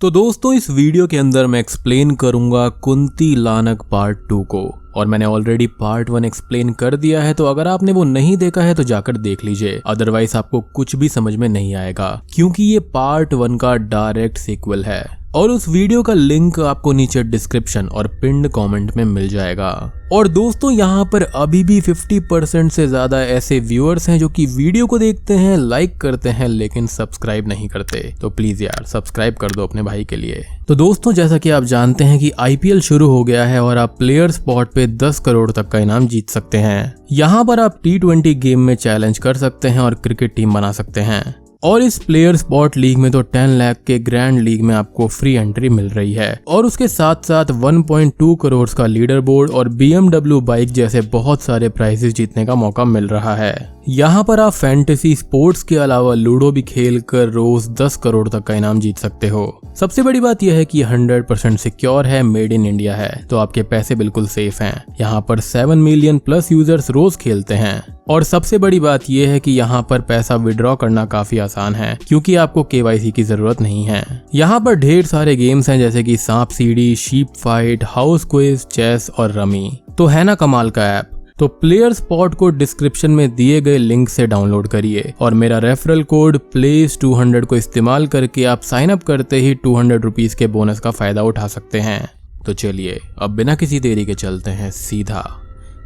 तो दोस्तों, इस वीडियो के अंदर मैं एक्सप्लेन करूँगा कुंती लानक पार्ट टू को। और मैंने ऑलरेडी पार्ट वन एक्सप्लेन कर दिया है तो अगर आपने वो नहीं देखा है तो जाकर देख लीजिए। अदरवाइज़ आपको कुछ भी समझ में नहीं आएगा, क्योंकि ये पार्ट वन का डायरेक्ट सीक्वल है। और उस वीडियो का लिंक आपको नीचे डिस्क्रिप्शन और पिंड कमेंट में मिल जाएगा। और दोस्तों, यहाँ पर अभी भी 50 परसेंट से ज़्यादा ऐसे व्यूअर्स हैं जो कि वीडियो को देखते हैं, लाइक करते हैं, लेकिन सब्सक्राइब नहीं करते। तो प्लीज़ यार, सब्सक्राइब कर दो अपने भाई के लिए। तो दोस्तों, जैसा कि आप जानते हैं कि आईपीएल शुरू हो गया है और आप प्लेयर स्पॉट पे 10 करोड़ तक का इनाम जीत सकते हैं। यहाँ पर आप टी गेम में चैलेंज कर सकते हैं और क्रिकेट टीम बना सकते हैं। और इस प्लेयर स्पॉट लीग में तो 10 लाख के ग्रैंड लीग में आपको फ्री एंट्री मिल रही है। और उसके साथ साथ 1.2 करोड़ का लीडर बोर्ड और बीएमडब्ल्यू बाइक जैसे बहुत सारे प्राइजेस जीतने का मौका मिल रहा है। यहाँ पर आप फैंटेसी स्पोर्ट्स के अलावा लूडो भी खेल कर रोज 10 करोड़ तक का इनाम जीत सकते हो। सबसे बड़ी बात यह है कि 100 परसेंट सिक्योर है मेड इन इंडिया है तो आपके पैसे बिल्कुल सेफ़ हैं। यहाँ पर 7 मिलियन प्लस यूज़र्स रोज खेलते हैं। और सबसे बड़ी बात यह है कि यहाँ पर पैसा विड्रॉ करना काफ़ी आसान है, क्योंकि आपको के की ज़रूरत नहीं है। यहाँ पर ढेर सारे गेम्स हैं, जैसे कि सांप सीढ़ी sheep fight house quiz chess और रमी तो है ना कमाल का ऐप तो प्लेयर स्पॉट को डिस्क्रिप्शन में दिए गए लिंक से डाउनलोड करिए और मेरा रेफरल कोड प्लेस 200 को इस्तेमाल करके आप साइन अप करते ही टू हंड्रेड के बोनस का फ़ायदा उठा सकते हैं। तो चलिए, अब बिना किसी देरी के चलते हैं सीधा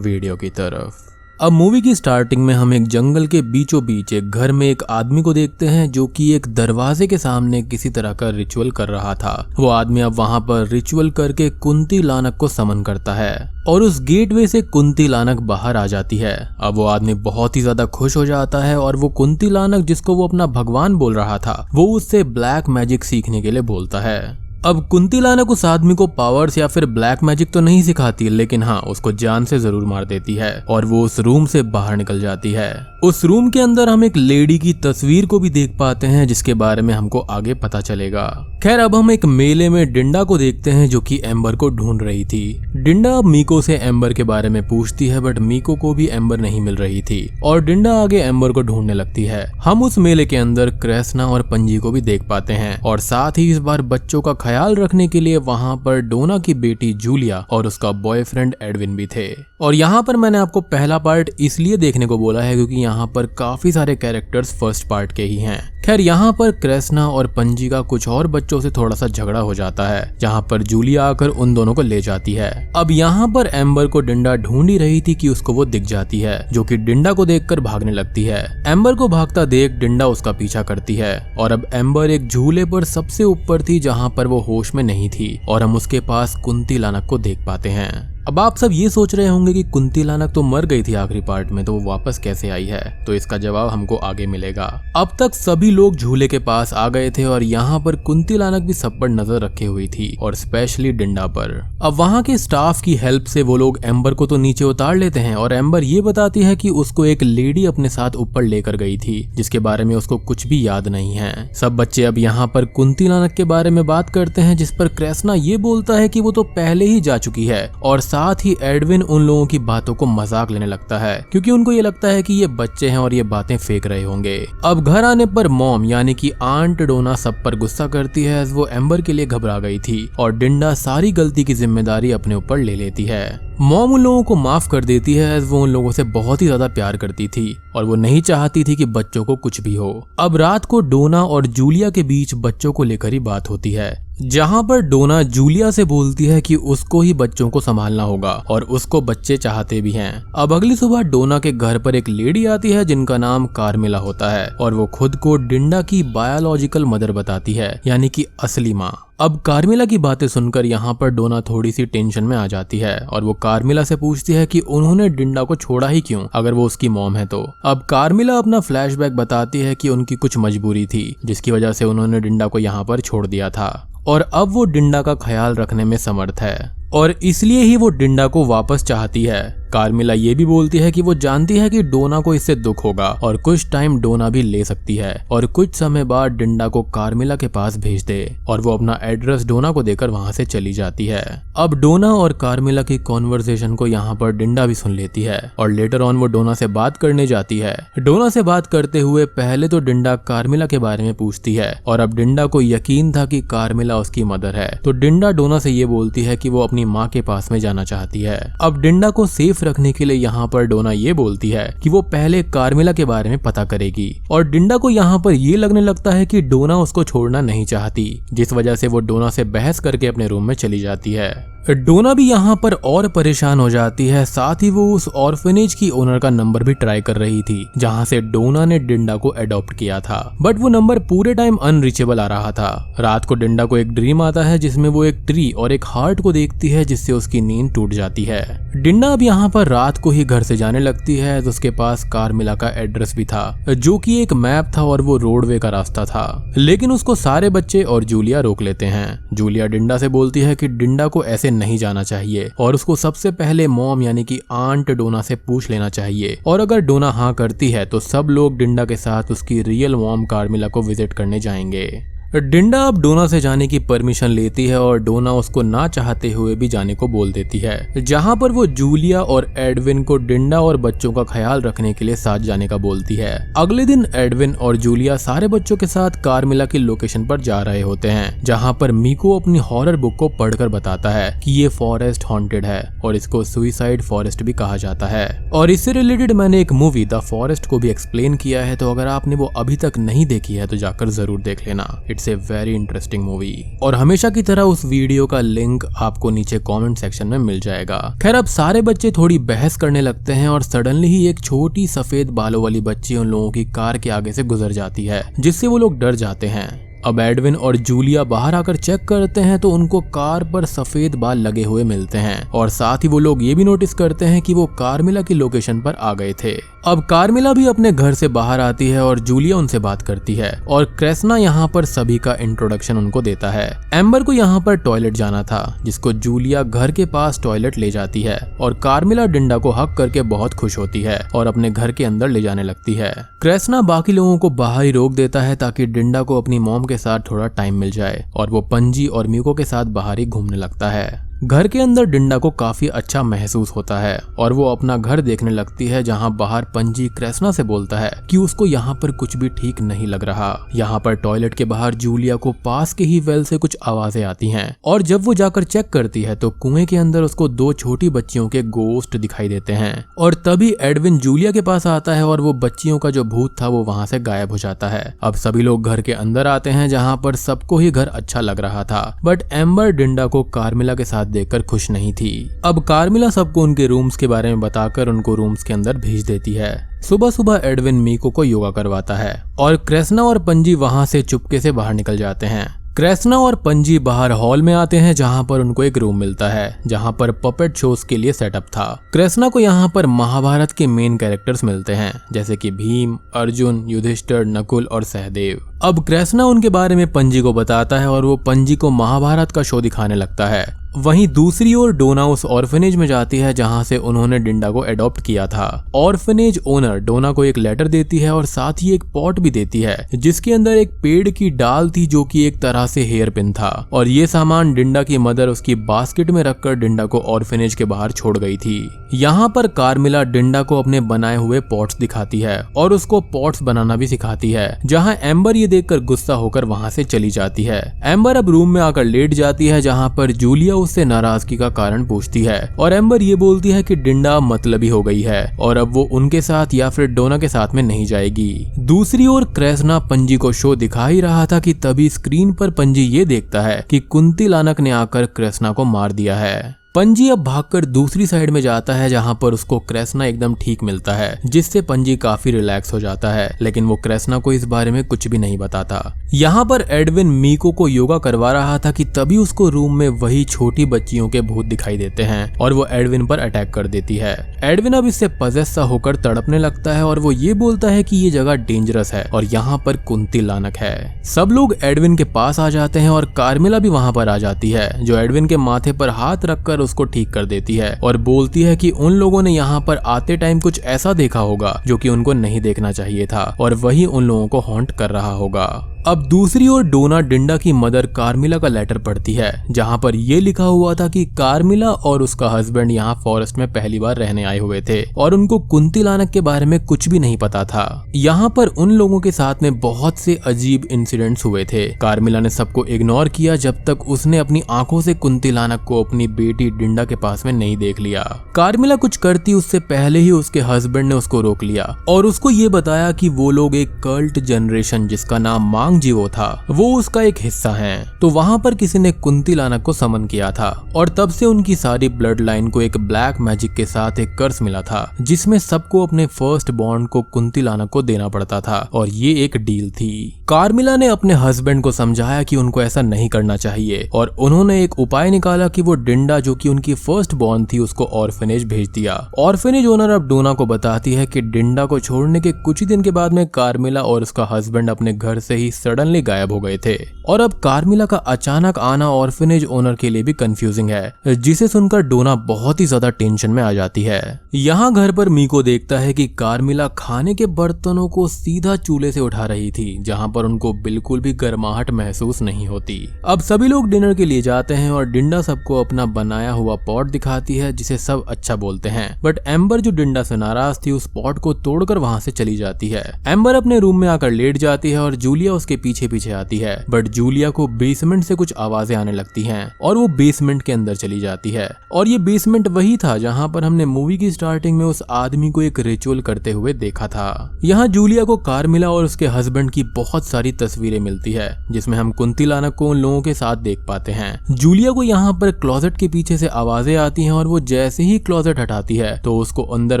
वीडियो की तरफ़। अब मूवी की स्टार्टिंग में हम एक जंगल के बीचों बीच एक घर में एक आदमी को देखते हैं जो कि एक दरवाजे के सामने किसी तरह का रिचुअल कर रहा था। वो आदमी अब वहाँ पर रिचुअल करके कुंती लानक को समन करता है और उस गेटवे से कुंती लानक बाहर आ जाती है। अब वो आदमी बहुत ही ज़्यादा खुश हो जाता है और वो कुंती लानक जिसको वो अपना भगवान बोल रहा था, वो उससे ब्लैक मैजिक सीखने के लिए बोलता है। अब कुंती लानक उस आदमी को पावर्स या फिर ब्लैक मैजिक तो नहीं सिखाती, लेकिन हाँ उसको जान से ज़रूर मार देती है, और वो उस रूम से बाहर निकल जाती है। उस रूम के अंदर हम एक लेडी की तस्वीर को भी देख पाते हैं, जिसके बारे में हमको आगे पता चलेगा। खैर, अब हम एक मेले में डिंडा को देखते हैं, जो कि एम्बर को ढूंढ रही थी। डिंडा अब मीको से एम्बर के बारे में पूछती है बट मीको को भी एम्बर नहीं मिल रही थी, और डिंडा आगे एम्बर को ढूँढने लगती है। हम उस मेले के अंदर क्रेसना और पंजी को भी देख पाते हैं, और साथ ही इस बार बच्चों का रखने के लिए वहाँ पर डोना की बेटी जूलिया और उसका बॉयफ्रेंड एडविन भी थे। और यहाँ पर मैंने आपको पहला पार्ट इसलिए देखने को बोला है क्योंकि यहाँ पर काफ़ी सारे कैरेक्टर्स फ़र्स्ट पार्ट के ही हैं। खैर, यहाँ पर क्रेसना और पंजी का कुछ और बच्चों से थोड़ा सा झगड़ा हो जाता है, जहाँ पर जूलिया आकर उन दोनों को ले जाती है। अब यहाँ पर एम्बर को डिंडा ढूंढ ही रही थी कि उसको वो दिख जाती है, जो कि डिंडा को देखकर भागने लगती है। एम्बर को भागता देख डिंडा उसका पीछा करती है, और अब एम्बर एक झूले पर सबसे ऊपर थी, जहाँ पर वो होश में नहीं थी, और हम उसके पास कुंती लानक को देख पाते हैं। अब आप सब ये सोच रहे होंगे कि कुंती लानक तो मर गई थी आखिरी पार्ट में तो वो वापस कैसे आई है? तो इसका जवाब हमको आगे मिलेगा। अब तक सभी लोग झूले के पास आ गए थे और यहाँ पर कुंती लानक भी सब पर नज़र रखे हुई थी, और स्पेशली डिंडा पर। अब वहाँ के स्टाफ की हेल्प से वो लोग एम्बर को तो नीचे उतार लेते हैं, और एम्बर ये बताती है की उसको एक लेडी अपने साथ ऊपर लेकर गई थी, जिसके बारे में उसको कुछ भी याद नहीं है। सब बच्चे अब यहाँ पर कुंती लानक के बारे में बात करते हैं, जिस पर क्रेसना ये बोलता है की वो तो पहले ही जा चुकी है, और साथ ही एडविन उन लोगों की बातों को मज़ाक लेने लगता है, क्योंकि उनको ये लगता है कि ये बच्चे हैं और ये बातें फेंक रहे होंगे। अब घर आने पर मॉम, यानी कि आंट डोना, सब पर गुस्सा करती है वो एम्बर के लिए घबरा गई थी और डिंडा सारी गलती की ज़िम्मेदारी अपने ऊपर ले लेती है। मॉम उन लोगों को माफ़ कर देती है, वो उन लोगों से बहुत ही ज़्यादा प्यार करती थी और वो नहीं चाहती थी कि बच्चों को कुछ भी हो। अब रात को डोना और जूलिया के बीच बच्चों को लेकर ही बात होती है, जहाँ पर डोना जूलिया से बोलती है कि उसको ही बच्चों को संभालना होगा और उसको बच्चे चाहते भी हैं। अब अगली सुबह डोना के घर पर एक लेडी आती है, जिनका नाम कार्मिला होता है और वो खुद को डिंडा की बायोलॉजिकल मदर बताती है, यानी कि असली माँ। अब कार्मिला की बातें सुनकर यहाँ पर डोना थोड़ी सी टेंशन में आ जाती है और वो कार्मिला से पूछती है कि उन्होंने डिंडा को छोड़ा ही क्यों, अगर वो उसकी मॉम है तो। अब कार्मिला अपना फ्लैशबैक बताती है कि उनकी कुछ मजबूरी थी, जिसकी वजह से उन्होंने डिंडा को यहाँ पर छोड़ दिया था। और अब वो डिंडा का ख्याल रखने में समर्थ है। और इसलिए ही वो डिंडा को वापस चाहती है। कार्मिला ये भी बोलती है कि वो जानती है कि डोना को इससे दुख होगा और कुछ टाइम डोना भी ले सकती है और कुछ समय बाद डिंडा को कार्मिला के पास भेज दे और वो अपना एड्रेस डोना को देकर वहाँ से चली जाती है। अब डोना और कार्मिला की कॉन्वर्सेशन को यहाँ पर डिंडा भी सुन लेती है और लेटर ऑन वो डोना से बात करने जाती है। डोना से बात करते हुए पहले तो डिंडा कार्मिला के बारे में पूछती है और अब डिंडा को यकीन था कि कार्मिला उसकी मदर है। तो डिंडा डोना से ये बोलती है कि वो अपनी माँ के पास में जाना चाहती है। अब डिंडा को सेफ़ रखने के लिए यहाँ पर डोना ये बोलती है कि वो पहले कार्मिला के बारे में पता करेगी। और डिंडा को यहाँ पर ये लगने लगता है कि डोना उसको छोड़ना नहीं चाहती, जिस वजह से वो डोना से बहस करके अपने रूम में चली जाती है। डोना भी यहाँ पर और परेशान हो जाती है। साथ ही वो उस ऑर्फेनेज की ओनर का नंबर भी ट्राई कर रही थी, जहाँ से डोना ने डिंडा को एडॉप्ट किया था। बट वो नंबर पूरे टाइम अनरीचेबल आ रहा था। रात को डिंडा को एक ड्रीम आता है, जिसमें वो एक ट्री और एक हार्ट को देखती है, जिससे उसकी नींद टूट जाती है। डिंडा अब यहाँ पर रात को ही घर से जाने लगती है तो उसके पास कार मिला का एड्रेस भी था, जो की एक मैप था और वो रोडवे का रास्ता था। लेकिन उसको सारे बच्चे और जूलिया रोक लेते हैं। जूलिया डिंडा से बोलती है की डिंडा को ऐसे नहीं जाना चाहिए। और उसको सबसे पहले मॉम यानी कि आंट डोना से पूछ लेना चाहिए। और अगर डोना हाँ करती है तो सब लोग डिंडा के साथ उसकी रियल मॉम कार्मिला को विज़िट करने जाएँगे। डिंडा अब डोना से जाने की परमिशन लेती है और डोना उसको ना चाहते हुए भी जाने को बोल देती है। जहाँ पर वो जूलिया और एडविन को डिंडा और बच्चों का ख्याल रखने के लिए साथ जाने का बोलती है। अगले दिन एडविन और जूलिया सारे बच्चों के साथ कार्मिला की लोकेशन पर जा रहे होते हैं, जहाँ पर मीको अपनी हॉरर बुक को पढ़कर बताता है कि ये फॉरेस्ट हॉन्टेड है और इसको सुइसाइड फॉरेस्ट भी कहा जाता है। और इससे रिलेटेड मैंने एक मूवी, द फॉरेस्ट को भी एक्सप्लेन किया है तो अगर आपने वो अभी तक नहीं देखी है तो जाकर ज़रूर देख लेना। It's it's a very interesting movie. और हमेशा की तरह उस वीडियो का लिंक आपको नीचे कमेंट सेक्शन में मिल जाएगा। खैर, अब सारे बच्चे थोड़ी बहस करने लगते हैं और सडनली ही एक छोटी सफ़ेद बालों वाली बच्ची उन लोगों की कार के आगे से गुजर जाती है, जिससे वो लोग डर जाते हैं। अब एडविन और जूलिया बाहर आकर चेक करते हैं तो उनको कार पर सफ़ेद बाल लगे हुए मिलते हैं। और साथ ही वो लोग ये भी नोटिस करते हैं कि वो कार्मिला की लोकेशन पर आ गए थे। अब कार्मिला भी अपने घर से बाहर आती है और जूलिया उनसे बात करती है और क्रेसना यहाँ पर सभी का इंट्रोडक्शन उनको देता है। एम्बर को यहाँ पर टॉयलेट जाना था, जिसको जूलिया घर के पास टॉयलेट ले जाती है और कार्मिला डिंडा को हक करके बहुत खुश होती है और अपने घर के अंदर ले जाने लगती है। क्रेसना बाकी लोगों को बाहर ही रोक देता है ताकि डिंडा को अपनी मोम के साथ थोड़ा टाइम मिल जाए और वो पंजी और मीको के साथ बाहर ही घूमने लगता है। घर के अंदर डिंडा को काफ़ी अच्छा महसूस होता है और वो अपना घर देखने लगती है जहाँ बाहर पंजी क्रेसना से बोलता है कि उसको यहाँ पर कुछ भी ठीक नहीं लग रहा। यहाँ पर टॉयलेट के बाहर जूलिया को पास के ही वेल से कुछ आवाज़ें आती हैं और जब वो जाकर चेक करती है तो कुएँ के अंदर उसको दो छोटी बच्चियों के गोस्ट दिखाई देते हैं और तभी एडविन जूलिया के पास आता है और वो बच्चियों का जो भूत था वो वहाँ से गायब हो जाता है। अब सभी लोग घर के अंदर आते हैं जहाँ पर सबको ही घर अच्छा लग रहा था। बट एम्बर डिंडा को कार्मिला के साथ देखकर खुश नहीं थी। अब कार्मिला सबको उनके रूम्स के बारे में बताकर उनको रूम्स के अंदर भेज देती है। सुबह सुबह एडविन मीको को योगा करवाता है और क्रेसना और पंजी वहाँ से चुपके से बाहर निकल जाते हैं। क्रेसना और पंजी बाहर हॉल में आते हैं, जहाँ पर उनको एक रूम मिलता है, जहाँ पर पपेट शोज़ के लिए सेटअप था। क्रेसना को यहाँ पर महाभारत के मेन कैरेक्टर्स मिलते हैं, जैसे कि भीम, अर्जुन, युधिष्ठर, नकुल और सहदेव। अब क्रेसना उनके बारे में पंजी को बताता है और वो पंजी को महाभारत का शो दिखाने लगता है। वहीं दूसरी ओर डोना उस ऑर्फेनेज में जाती है, जहाँ से उन्होंने डिंडा को एडॉप्ट किया था। ऑर्फेनेज ओनर डोना को एक लेटर देती है और साथ ही एक पॉट भी देती है, जिसके अंदर एक पेड़ की डाल थी जो कि एक तरह से हेयर पिन था। और ये सामान डिंडा की मदर उसकी बास्केट में रखकर डिंडा को ऑर्फेनेज के बाहर छोड़ गई थी। यहाँ पर कार्मिला डिंडा को अपने बनाए हुए पॉट्स दिखाती है और उसको पॉट्स बनाना भी सिखाती है, जहाँ एम्बर ये देखकर गुस्सा होकर वहाँ से चली जाती है। एम्बर अब रूम में आकर लेट जाती है, जहाँ पर जूलिया उससे नाराज़गी का कारण पूछती है। और एम्बर ये बोलती है कि डिंडा मतलबी हो गई है, और अब वो उनके साथ या फिर डोना के साथ में नहीं जाएगी। दूसरी ओर क्रेसना पंजी को शो दिखा ही रहा था कि तभी स्क्रीन पर पंजी ये देखता है कि कुंती लानक ने आकर क्रेसना को मार दिया है। पंजी अब भागकर दूसरी साइड में जाता है, जहाँ पर उसको क्रेसना एकदम ठीक मिलता है, जिससे पंजी काफ़ी रिलैक्स हो जाता है, लेकिन वो क्रेसना को इस बारे में कुछ भी नहीं बताता। यहाँ पर एडविन मीको को योगा करवा रहा था कि तभी उसको रूम में वही छोटी बच्चियों के भूत दिखाई देते हैं, और वो एडविन पर अटैक कर देती है। एडविन अब इससे पजेस सा होकर तड़पने लगता है, और वो ये बोलता है की ये जगह डेंजरस है, और यहाँ पर कुंती लानक है। सब लोग एडविन के पास आ जाते हैं, और कार्मिला भी वहाँ पर आ जाती है, जो एडविन के माथे पर हाथ रखकर उसको ठीक कर देती है और बोलती है कि उन लोगों ने यहाँ पर आते टाइम कुछ ऐसा देखा होगा जो कि उनको नहीं देखना चाहिए था और वही उन लोगों को हॉन्ट कर रहा होगा। अब दूसरी ओर डोना डिंडा की मदर कार्मिला का लेटर पढ़ती है, जहाँ पर ये लिखा हुआ था कि कार्मिला और उसका हस्बैंड यहाँ फॉरेस्ट में पहली बार रहने आए हुए थे, और उनको कुंती लानक के बारे में कुछ भी नहीं पता था। यहाँ पर उन लोगों के साथ में बहुत से अजीब इंसिडेंट्स हुए थे। कार्मिला ने सबको इग्नोर किया जब तक उसने अपनी आँखों से कुंती लानक को अपनी बेटी डिंडा के पास में नहीं देख लिया। कार्मिला कुछ करती उससे पहले ही उसके हस्बैंड ने उसको रोक लिया, और उसको ये बताया कि वो लोग एक कर्ल्ट जनरेशन जिसका नाम मांग वो था। वो उसका एक हिस्सा है। तो वहाँ पर किसी ने कुंती लाना को समन किया था। और तब से उनकी सारी ब्लड लाइन को एक ब्लैक मैजिक के साथ एक कर्स मिला था, जिसमें सबको अपने फ़र्स्ट बॉन्ड को कुंती लानक को देना पड़ता था। और ये एक डील थी। कार्मिला ने अपने हस्बैंड को समझाया कि उनको ऐसा नहीं करना चाहिए। और उन्होंने एक उपाय निकाला कि वो डिंडा जो कि उनकी फ़र्स्ट बॉन्ड थी, उसको ऑर्फेनेज भेज दिया। ऑर्फेनेज ओनर अब डोना को बताती है कि डिंडा को छोड़ने के कुछ ही दिन के बाद में कार्मिला और उसका हस्बैंड अपने घर से ही सडनली गायब हो गए थे। और अब कार्मिला का अचानक आना ऑर्फेनेज ओनर के लिए भी कंफ्यूजिंग है, जिसे सुनकर डोना बहुत ही ज़्यादा टेंशन में आ जाती है। यहाँ घर पर मीको देखता है कि कार्मिला खाने के बर्तनों को सीधा चूल्हे से उठा रही थी, जहाँ पर उनको बिल्कुल भी गर्माहट महसूस नहीं होती। अब सभी लोग डिनर के लिए जाते हैं और डिंडा सबको अपना बनाया हुआ पॉट दिखाती है, जिसे सब अच्छा बोलते हैं। बट एम्बर जो डिंडा से नाराज़ थी, उस पॉट को तोड़कर वहाँ से चली जाती है। एम्बर अपने रूम में आकर लेट जाती है और जूलिया उसके पीछे पीछे आती है। बट जूलिया को बेसमेंट से कुछ आवाज़ें आने लगती हैं और वो बेसमेंट के अंदर चली जाती है। और ये बेसमेंट वही था जहाँ पर हमने मूवी की स्टार्टिंग में उस आदमी को एक रिचुअल करते हुए देखा था। यहाँ जूलिया को कार मिला और उसके हस्बैंड की बहुत सारी तस्वीरें मिलती है, जिसमें हम कुंती लानक को उन लोगों के साथ देख पाते हैं। जूलिया को यहाँ पर क्लोजेट के पीछे से आवाज़ें आती हैं और वो जैसे ही क्लोजेट हटाती है तो उसको अंदर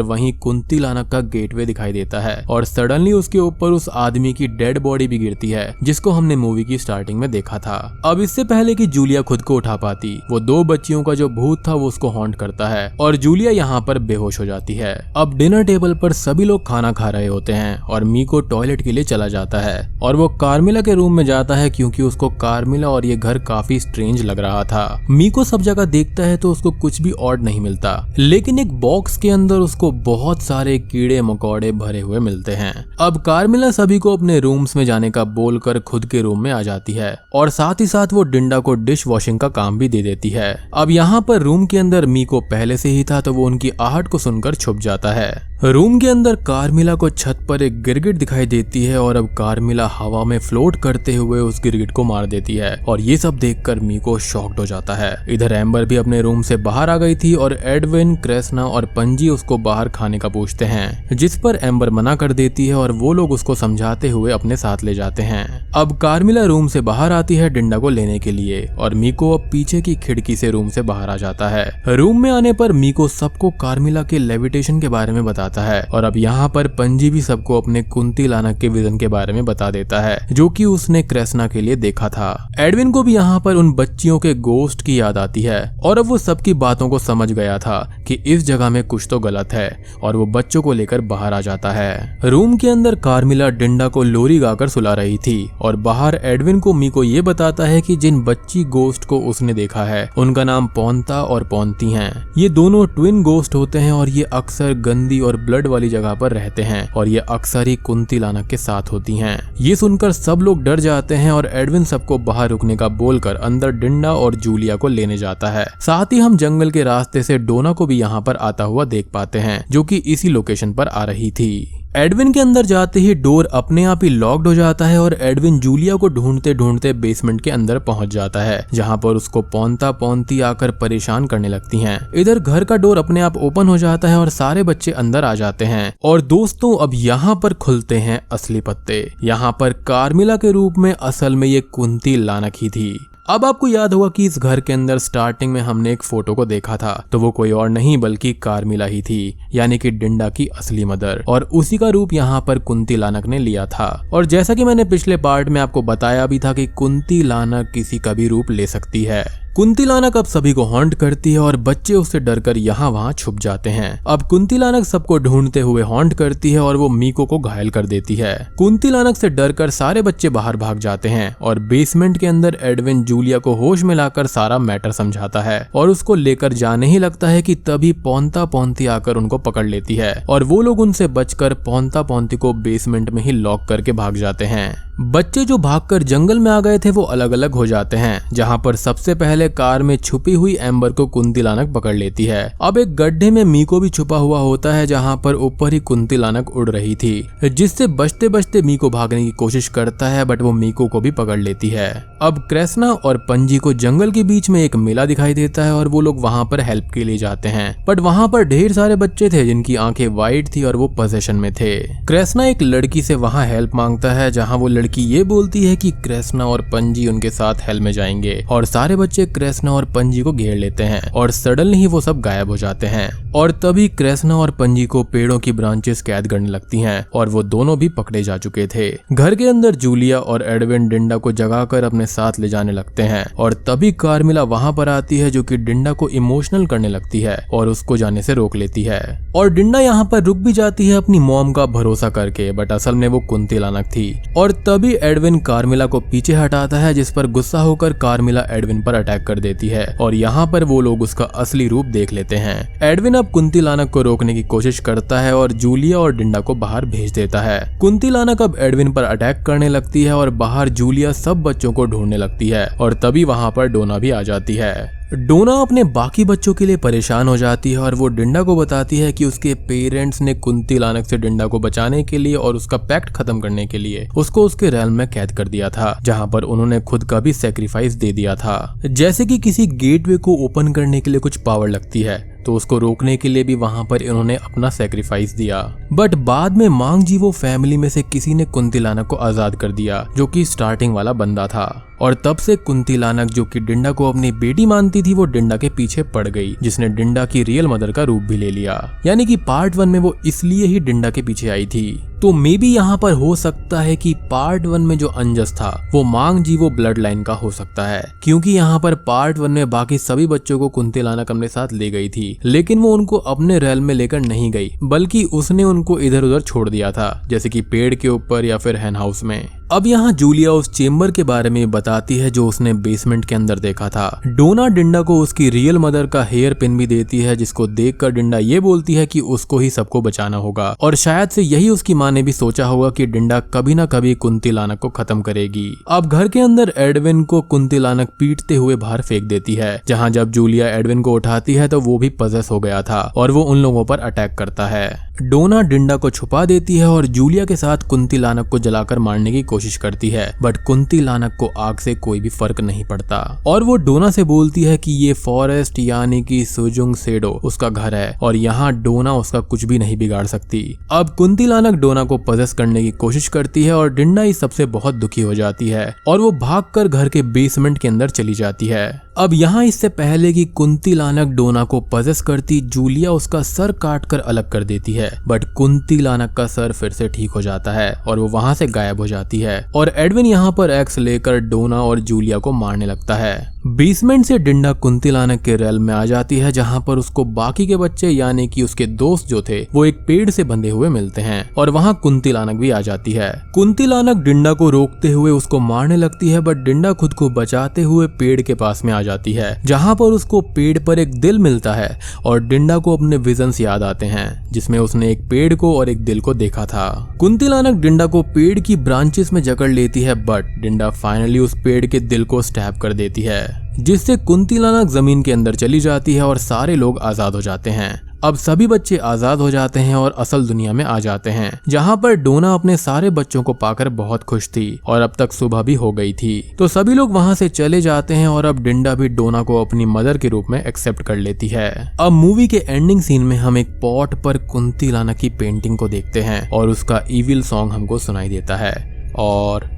वही कुंती लानक का गेटवे दिखाई देता है। और सडनली उसके ऊपर उस आदमी की डेड बॉडी भी गिरती है। जिसको हमने मूवी की स्टार्टिंग में देखा था। अब इससे पहले कि जूलिया खुद को उठा पाती, वो दो बच्चियों का जो भूत था, वो उसको हॉन्ट करता है, और जूलिया यहाँ पर बेहोश हो जाती है। अब डिनर टेबल पर सभी लोग खाना खा रहे होते हैं, और मीको टॉयलेट के लिए चला जाता है, और वो कार्मिला के रूम में जाता है, क्योंकि उसको कार्मिला और ये घर काफ़ी स्ट्रेंज लग रहा था। मीको सब जगह देखता है तो उसको कुछ भी ऑड नहीं मिलता, लेकिन एक बॉक्स के अंदर उसको बहुत सारे कीड़े मकोड़े भरे हुए मिलते हैं। अब कार्मिला सभी को अपने रूम्स में जाने का बोलकर कर खुद के रूम में आ जाती है और साथ ही साथ वो डिंडा को डिश वॉशिंग का काम भी दे देती है। अब यहाँ पर रूम के अंदर मी को पहले से ही था तो वो उनकी आहट को सुनकर छुप जाता है। रूम के अंदर कार्मिला को छत पर एक गिरगिट दिखाई देती है और अब कार्मिला हवा में फ्लोट करते हुए उस गिरगिट को मार देती है और ये सब देखकर मीको शॉक्ड हो जाता है। इधर एम्बर भी अपने रूम से बाहर आ गई थी और एडविन क्रेसना और पंजी उसको बाहर खाने का पूछते हैं, जिस पर एम्बर मना कर देती है और वो लोग उसको समझाते हुए अपने साथ ले जाते हैं। अब कार्मिला रूम से बाहर आती है डिंडा को लेने के लिए और मीको अब पीछे की खिड़की से रूम से बाहर आ जाता है। रूम में आने पर मीको सबको कार्मिला के लेविटेशन के बारे में बताता है और अब यहाँ पर पंजी भी सबको अपने कुंती लानक के विजन के बारे में बता देता है, जो की उसने क्रेसना के लिए देखा था। एडविन को भी यहाँ पर उन बच्चियों के गोस्ट की याद आती है और अब वो सबकी बातों को समझ गया था कि इस जगह में कुछ तो गलत है और वो बच्चों को लेकर बाहर आ जाता है। रूम के अंदर कार्मिला डिंडा को लोरी गाकर सुला रही थी और बाहर एडविन को मी को ये बताता है कि जिन बच्ची गोस्ट को उसने देखा है, उनका नाम पौनता और पौनती हैं। ये दोनों ट्विन गोस्ट होते हैं और ये अक्सर गंदी और ब्लड वाली जगह पर रहते हैं और ये अक्सर ही कुंती लाना के साथ होती हैं। ये सुनकर सब लोग डर जाते हैं और एडविन सबको बाहर रुकने का बोलकर अंदर डिंडा और जूलिया को लेने जाता है। साथ ही हम जंगल के रास्ते से डोना को भी यहाँ पर आता हुआ देख पाते हैं, जो की इसी लोकेशन पर आ रही थी। एडविन के अंदर जाते ही डोर अपने आप ही लॉक्ड हो जाता है और एडविन जूलिया को ढूंढते ढूंढते बेसमेंट के अंदर पहुँच जाता है, जहाँ पर उसको पौनता पौनती आकर परेशान करने लगती हैं। इधर घर का डोर अपने आप ओपन हो जाता है और सारे बच्चे अंदर आ जाते हैं। और दोस्तों, अब यहाँ पर खुलते हैं असली पत्ते। यहाँ पर कार्मिला के रूप में असल में ये कुंती लानक ही थी। अब आपको याद होगा कि इस घर के अंदर स्टार्टिंग में हमने एक फ़ोटो को देखा था तो वो कोई और नहीं बल्कि कारमिला ही थी, यानी कि डिंडा की असली मदर, और उसी का रूप यहाँ पर कुंती लानक ने लिया था। और जैसा कि मैंने पिछले पार्ट में आपको बताया भी था कि कुंती लानक किसी का भी रूप ले सकती है। कुंती लानक अब सभी को हॉन्ट करती है और बच्चे उससे डरकर यहाँ वहाँ छुप जाते हैं। अब कुंती लानक सबको ढूंढते हुए हॉन्ट करती है और वो मीको को घायल कर देती है। कुंती लानक से डरकर सारे बच्चे बाहर भाग जाते हैं और बेसमेंट के अंदर एडविन जूलिया को होश में लाकर सारा मैटर समझाता है और उसको लेकर जाने ही लगता है की तभी पौनता पौनती आकर उनको पकड़ लेती है और वो लोग उनसे बचकर पौनता पौनती को बेसमेंट में ही लॉक करके भाग जाते हैं। बच्चे जो भागकर जंगल में आ गए थे वो अलग अलग हो जाते हैं, जहाँ पर सबसे पहले कार में छुपी हुई एम्बर को कुंती लानक पकड़ लेती है। अब एक गड्ढे में मीको भी छुपा हुआ होता है, जहाँ पर ऊपर ही कुंती लानक उड़ रही थी, जिससे बचते बचते मीको भागने की कोशिश करता है, बट वो मीको को भी पकड़ लेती है। अब कृष्णा और पंजी को जंगल के बीच में एक मेला दिखाई देता है, और वो लोग वहाँ पर हेल्प के लिए जाते हैं। बट वहाँ पर ढेर सारे बच्चे थे, जिनकी आँखें वाइट थी और वो पोजेशन में थे। कृष्णा एक लड़की से वहाँ हेल्प माँगता है, जहाँ वो लड़की ये बोलती है कि कृष्णा और पंजी उनके साथ हेल में जाएँगे, और सारे बच्चे कृष्णा और पंजी को घेर लेते हैं और सडनली ही वो सब गायब हो जाते हैं। और तभी कृष्णा और पंजी को पेड़ों की ब्रांचेस कैद करने लगती हैं, और वो दोनों भी पकड़े जा चुके थे। घर के अंदर जूलिया और एडविन डिंडा को जगाकर अपने साथ ले जाने लगते हैं, और तभी कार्मिला वहाँ पर आती है जो कि डिंडा को इमोशनल करने लगती है, और उसको जाने से रोक लेती है। और डिंडा यहाँ पर रुक भी जाती है अपनी मोम का भरोसा करके, बट असल में वो कुंती लानक थी। और तभी एडविन कार्मिला को पीछे हटाता है, जिस पर गुस्सा होकर कार्मिला एडविन पर अटैक कर देती है, और यहाँ पर वो लोग उसका असली रूप देख लेते हैं। एडविन अब कुंती लानक को रोकने की कोशिश करता है और जूलिया और डिंडा को बाहर भेज देता है। कुंती लानक अब एडविन पर अटैक करने लगती है और बाहर जूलिया सब बच्चों को ढूँढने लगती है और तभी वहाँ पर डोना भी आ जाती है। डोना अपने बाकी बच्चों के लिए परेशान हो जाती है और वो डिंडा को बताती है कि उसके पेरेंट्स ने कुंती लानक से डिंडा को बचाने के लिए और उसका पैक्ट खत्म करने के लिए उसको उसके रैल में कैद कर दिया था, जहाँ पर उन्होंने खुद का भी सेक्रीफाइस दे दिया था। जैसे कि किसी गेटवे को ओपन करने के लिए कुछ पावर लगती है। तो उसको रोकने के लिए भी वहाँ पर इन्होंने अपना सेक्रीफाइस दिया। बट बाद में मांग जी वो फैमिली में से किसी ने कुंती लानक को आज़ाद कर दिया, जो कि स्टार्टिंग वाला बंदा था। और तब से कुंती लानक जो कि डिंडा को अपनी बेटी मानती थी, वो डिंडा के पीछे पड़ गई, जिसने डिंडा की रियल मदर का रूप भी ले लिया। यानी कि पार्ट वन में वो इसलिए ही डिंडा के पीछे आई थी। तो मे बी यहाँ पर हो सकता है कि पार्ट वन में जो अंजस था, वो मांग जी वो ब्लड लाइन का हो सकता है। क्योंकि यहाँ पर पार्ट वन में बाकी सभी बच्चों को कुंती लानक अपने साथ ले गई थी, लेकिन वो उनको अपने रेल में लेकर नहीं गई, बल्कि उसने उनको इधर उधर छोड़ दिया था, जैसे कि पेड़ के ऊपर या फिर हैन हाउस में। अब यहाँ जूलिया उस चेम्बर के बारे में बताती है जो उसने बेसमेंट के अंदर देखा था। डोना डिंडा को उसकी रियल मदर का हेयर पिन भी देती है, जिसको देखकर डिंडा ये बोलती है कि उसको ही सबको बचाना होगा। और शायद से यही उसकी माँ ने भी सोचा होगा कि डिंडा कभी ना कभी कुंती लानक को खत्म करेगी। अब घर के अंदर एडविन को कुंती लानक पीटते हुए बाहर फेंक देती है, जहाँ जब जूलिया एडविन को उठाती है तो वो भी पजस हो गया था और वो उन लोगों पर अटैक करता है। डोना डिंडा को छुपा देती है और जूलिया के साथ कुंती लानक को जलाकर मारने की कोशिश करती है बट कुंती लानक को आग से कोई भी फ़र्क नहीं पड़ता। और वो डोना से बोलती है कि ये फॉरेस्ट यानी कि सुजुंग सेडो, उसका घर है, और यहाँ डोना उसका कुछ भी नहीं बिगाड़ सकती। अब कुंती लानक डोना को पजस करने की कोशिश करती है, और डिंडा इस सबसे बहुत दुखी हो जाती है, और वो भागकर घर के बेसमेंट के अंदर चली जाती है। अब यहाँ इससे पहले कि कुंती लानक डोना को पजस करती, जूलिया उसका सर काट कर अलग कर देती है। बट कुंती लानक का सर फिर से ठीक हो जाता है और वो वहाँ से गायब हो जाती है। और एडविन यहाँ पर एक्स लेकर डोना और जूलिया को मारने लगता है। बेसमेंट से डिंडा कुंती लानक के रेल में आ जाती है, जहाँ पर उसको बाकी के बच्चे, यानी कि उसके दोस्त जो थे, वो एक पेड़ से बंधे हुए मिलते हैं, और वहाँ कुंती लानक भी आ जाती है। कुंती लानक डिंडा को रोकते हुए उसको मारने लगती है, बट डिंडा खुद को बचाते हुए पेड़ के पास में आ जाती है, जहाँ पर उसको पेड़ पर एक दिल मिलता है, और डिंडा को अपने विजन याद आते हैं, जिसमें उसने एक पेड़ को और एक दिल को देखा था। कुंती लानक डिंडा को पेड़ की ब्रांचेस में जकड़ लेती है, बट डिंडा फाइनली उस पेड़ के दिल को स्टैप कर देती है। जिससे कुंती लानक ज़मीन के अंदर चली जाती है और सारे लोग आज़ाद हो जाते हैं। अब सभी बच्चे आज़ाद हो जाते हैं और असल दुनिया में आ जाते हैं, जहाँ पर डोना अपने सारे बच्चों को पाकर बहुत खुश थी और अब तक सुबह भी हो गई थी। तो सभी लोग वहाँ से चले जाते हैं और अब डिंडा भी डोना को अपनी मदर के रूप में एक्सेप्ट कर लेती है। अब मूवी के एंडिंग सीन में हम एक पॉट पर कुंती लाना की पेंटिंग को देखते हैं और उसका इविल सॉन्ग हमको सुनाई देता है और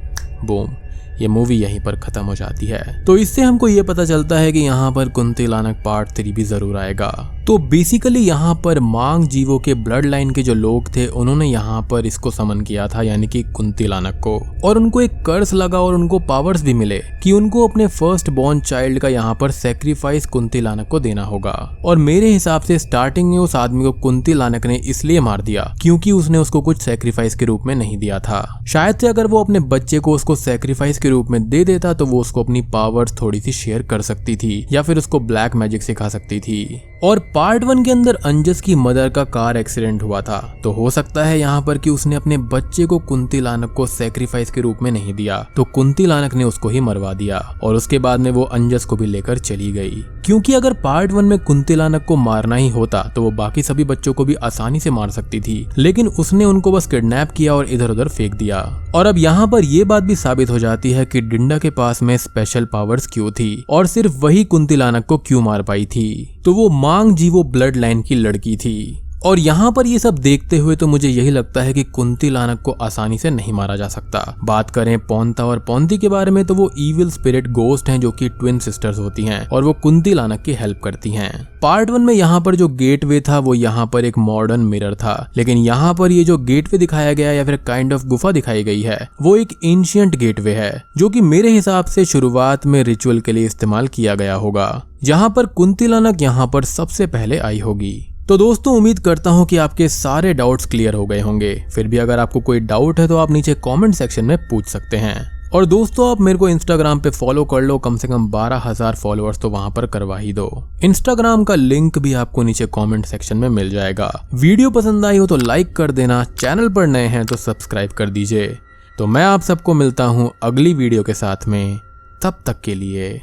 बूम ये मूवी यहीं पर खत्म हो जाती है। तो इससे हमको ये पता चलता है कि यहाँ पर कुंती लानक पार्ट थ्री भी ज़रूर आएगा। तो बेसिकली यहाँ पर मांग जीवो के ब्लड लाइन के जो लोग थे, उन्होंने यहाँ पर इसको समन किया था, यानी कि कुंती लानक को। और उनको एक कर्ज लगा और उनको पावर्स भी मिले कि उनको अपने फ़र्स्ट बॉर्न चाइल्ड का यहाँ पर सेक्रीफाइस कुंती लानक को देना होगा। और मेरे हिसाब से स्टार्टिंग में उस आदमी को कुंती लानक ने इसलिए मार दिया क्योंकि उसने उसको कुछ सेक्रीफाइस के रूप में नहीं दिया था। शायद से अगर वो अपने बच्चे को उसको सेक्रीफाइस के रूप में दे देता तो वो उसको अपनी पावर्स थोड़ी सी शेयर कर सकती थी, या फिर उसको ब्लैक मैजिक सिखा सकती थी। और पार्ट वन के अंदर अंजस की मदर का कार एक्सीडेंट हुआ था। तो हो सकता है यहाँ पर कि उसने अपने बच्चे को कुंती लानक को सेक्रीफाइस के रूप में नहीं दिया। तो कुंती लानक ने उसको ही मरवा दिया और उसके बाद में वो अंजस को भी लेकर चली गई। क्योंकि अगर पार्ट वन में कुंती लानक को मारना ही होता तो वो बाकी सभी बच्चों को भी आसानी से मार सकती थी। लेकिन उसने उनको बस किडनैप किया और इधर उधर फेंक दिया। और अब यहाँ पर ये बात भी साबित हो जाती है कि डिंडा के पास में स्पेशल पावर्स क्यों थी? और सिर्फ़ वही कुंती लानक को क्यों मार पाई थी? तो वो मांग जीवो ब्लड लाइन की लड़की थी। और यहाँ पर ये सब देखते हुए तो मुझे यही लगता है कि कुंती लानक को आसानी से नहीं मारा जा सकता। बात करें पौनता और पौंती के बारे में तो वो इविल स्पिरिट गोस्ट हैं जो कि ट्विन सिस्टर्स होती हैं और वो कुंती लानक की हेल्प करती हैं। पार्ट वन में यहाँ पर जो गेटवे था, वो यहाँ पर एक मॉडर्न मिरर था। लेकिन यहाँ पर ये जो गेटवे दिखाया गया या फिर काइंड ऑफ़ गुफा दिखाई गई है, वो एक एंशियंट गेटवे है, जो कि मेरे हिसाब से शुरुआत में रिचुअल के लिए इस्तेमाल किया गया होगा। जहाँ पर कुंती लानक यहाँ पर सबसे पहले आई होगी। तो दोस्तों, उम्मीद करता हूँ कि आपके सारे डाउट्स क्लियर हो गए होंगे। फिर भी अगर आपको कोई डाउट है तो आप नीचे कमेंट सेक्शन में पूछ सकते हैं। और दोस्तों, आप मेरे को इंस्टाग्राम पे फॉलो कर लो। कम से कम बारह हज़ार फॉलोअर्स तो वहाँ पर करवा ही दो। इंस्टाग्राम का लिंक भी आपको नीचे कमेंट सेक्शन में मिल जाएगा। वीडियो पसंद आई हो तो लाइक कर देना। चैनल पर नए हैं तो सब्सक्राइब कर दीजिए। तो मैं आप सबको मिलता हूँ अगली वीडियो के साथ में। तब तक के लिए।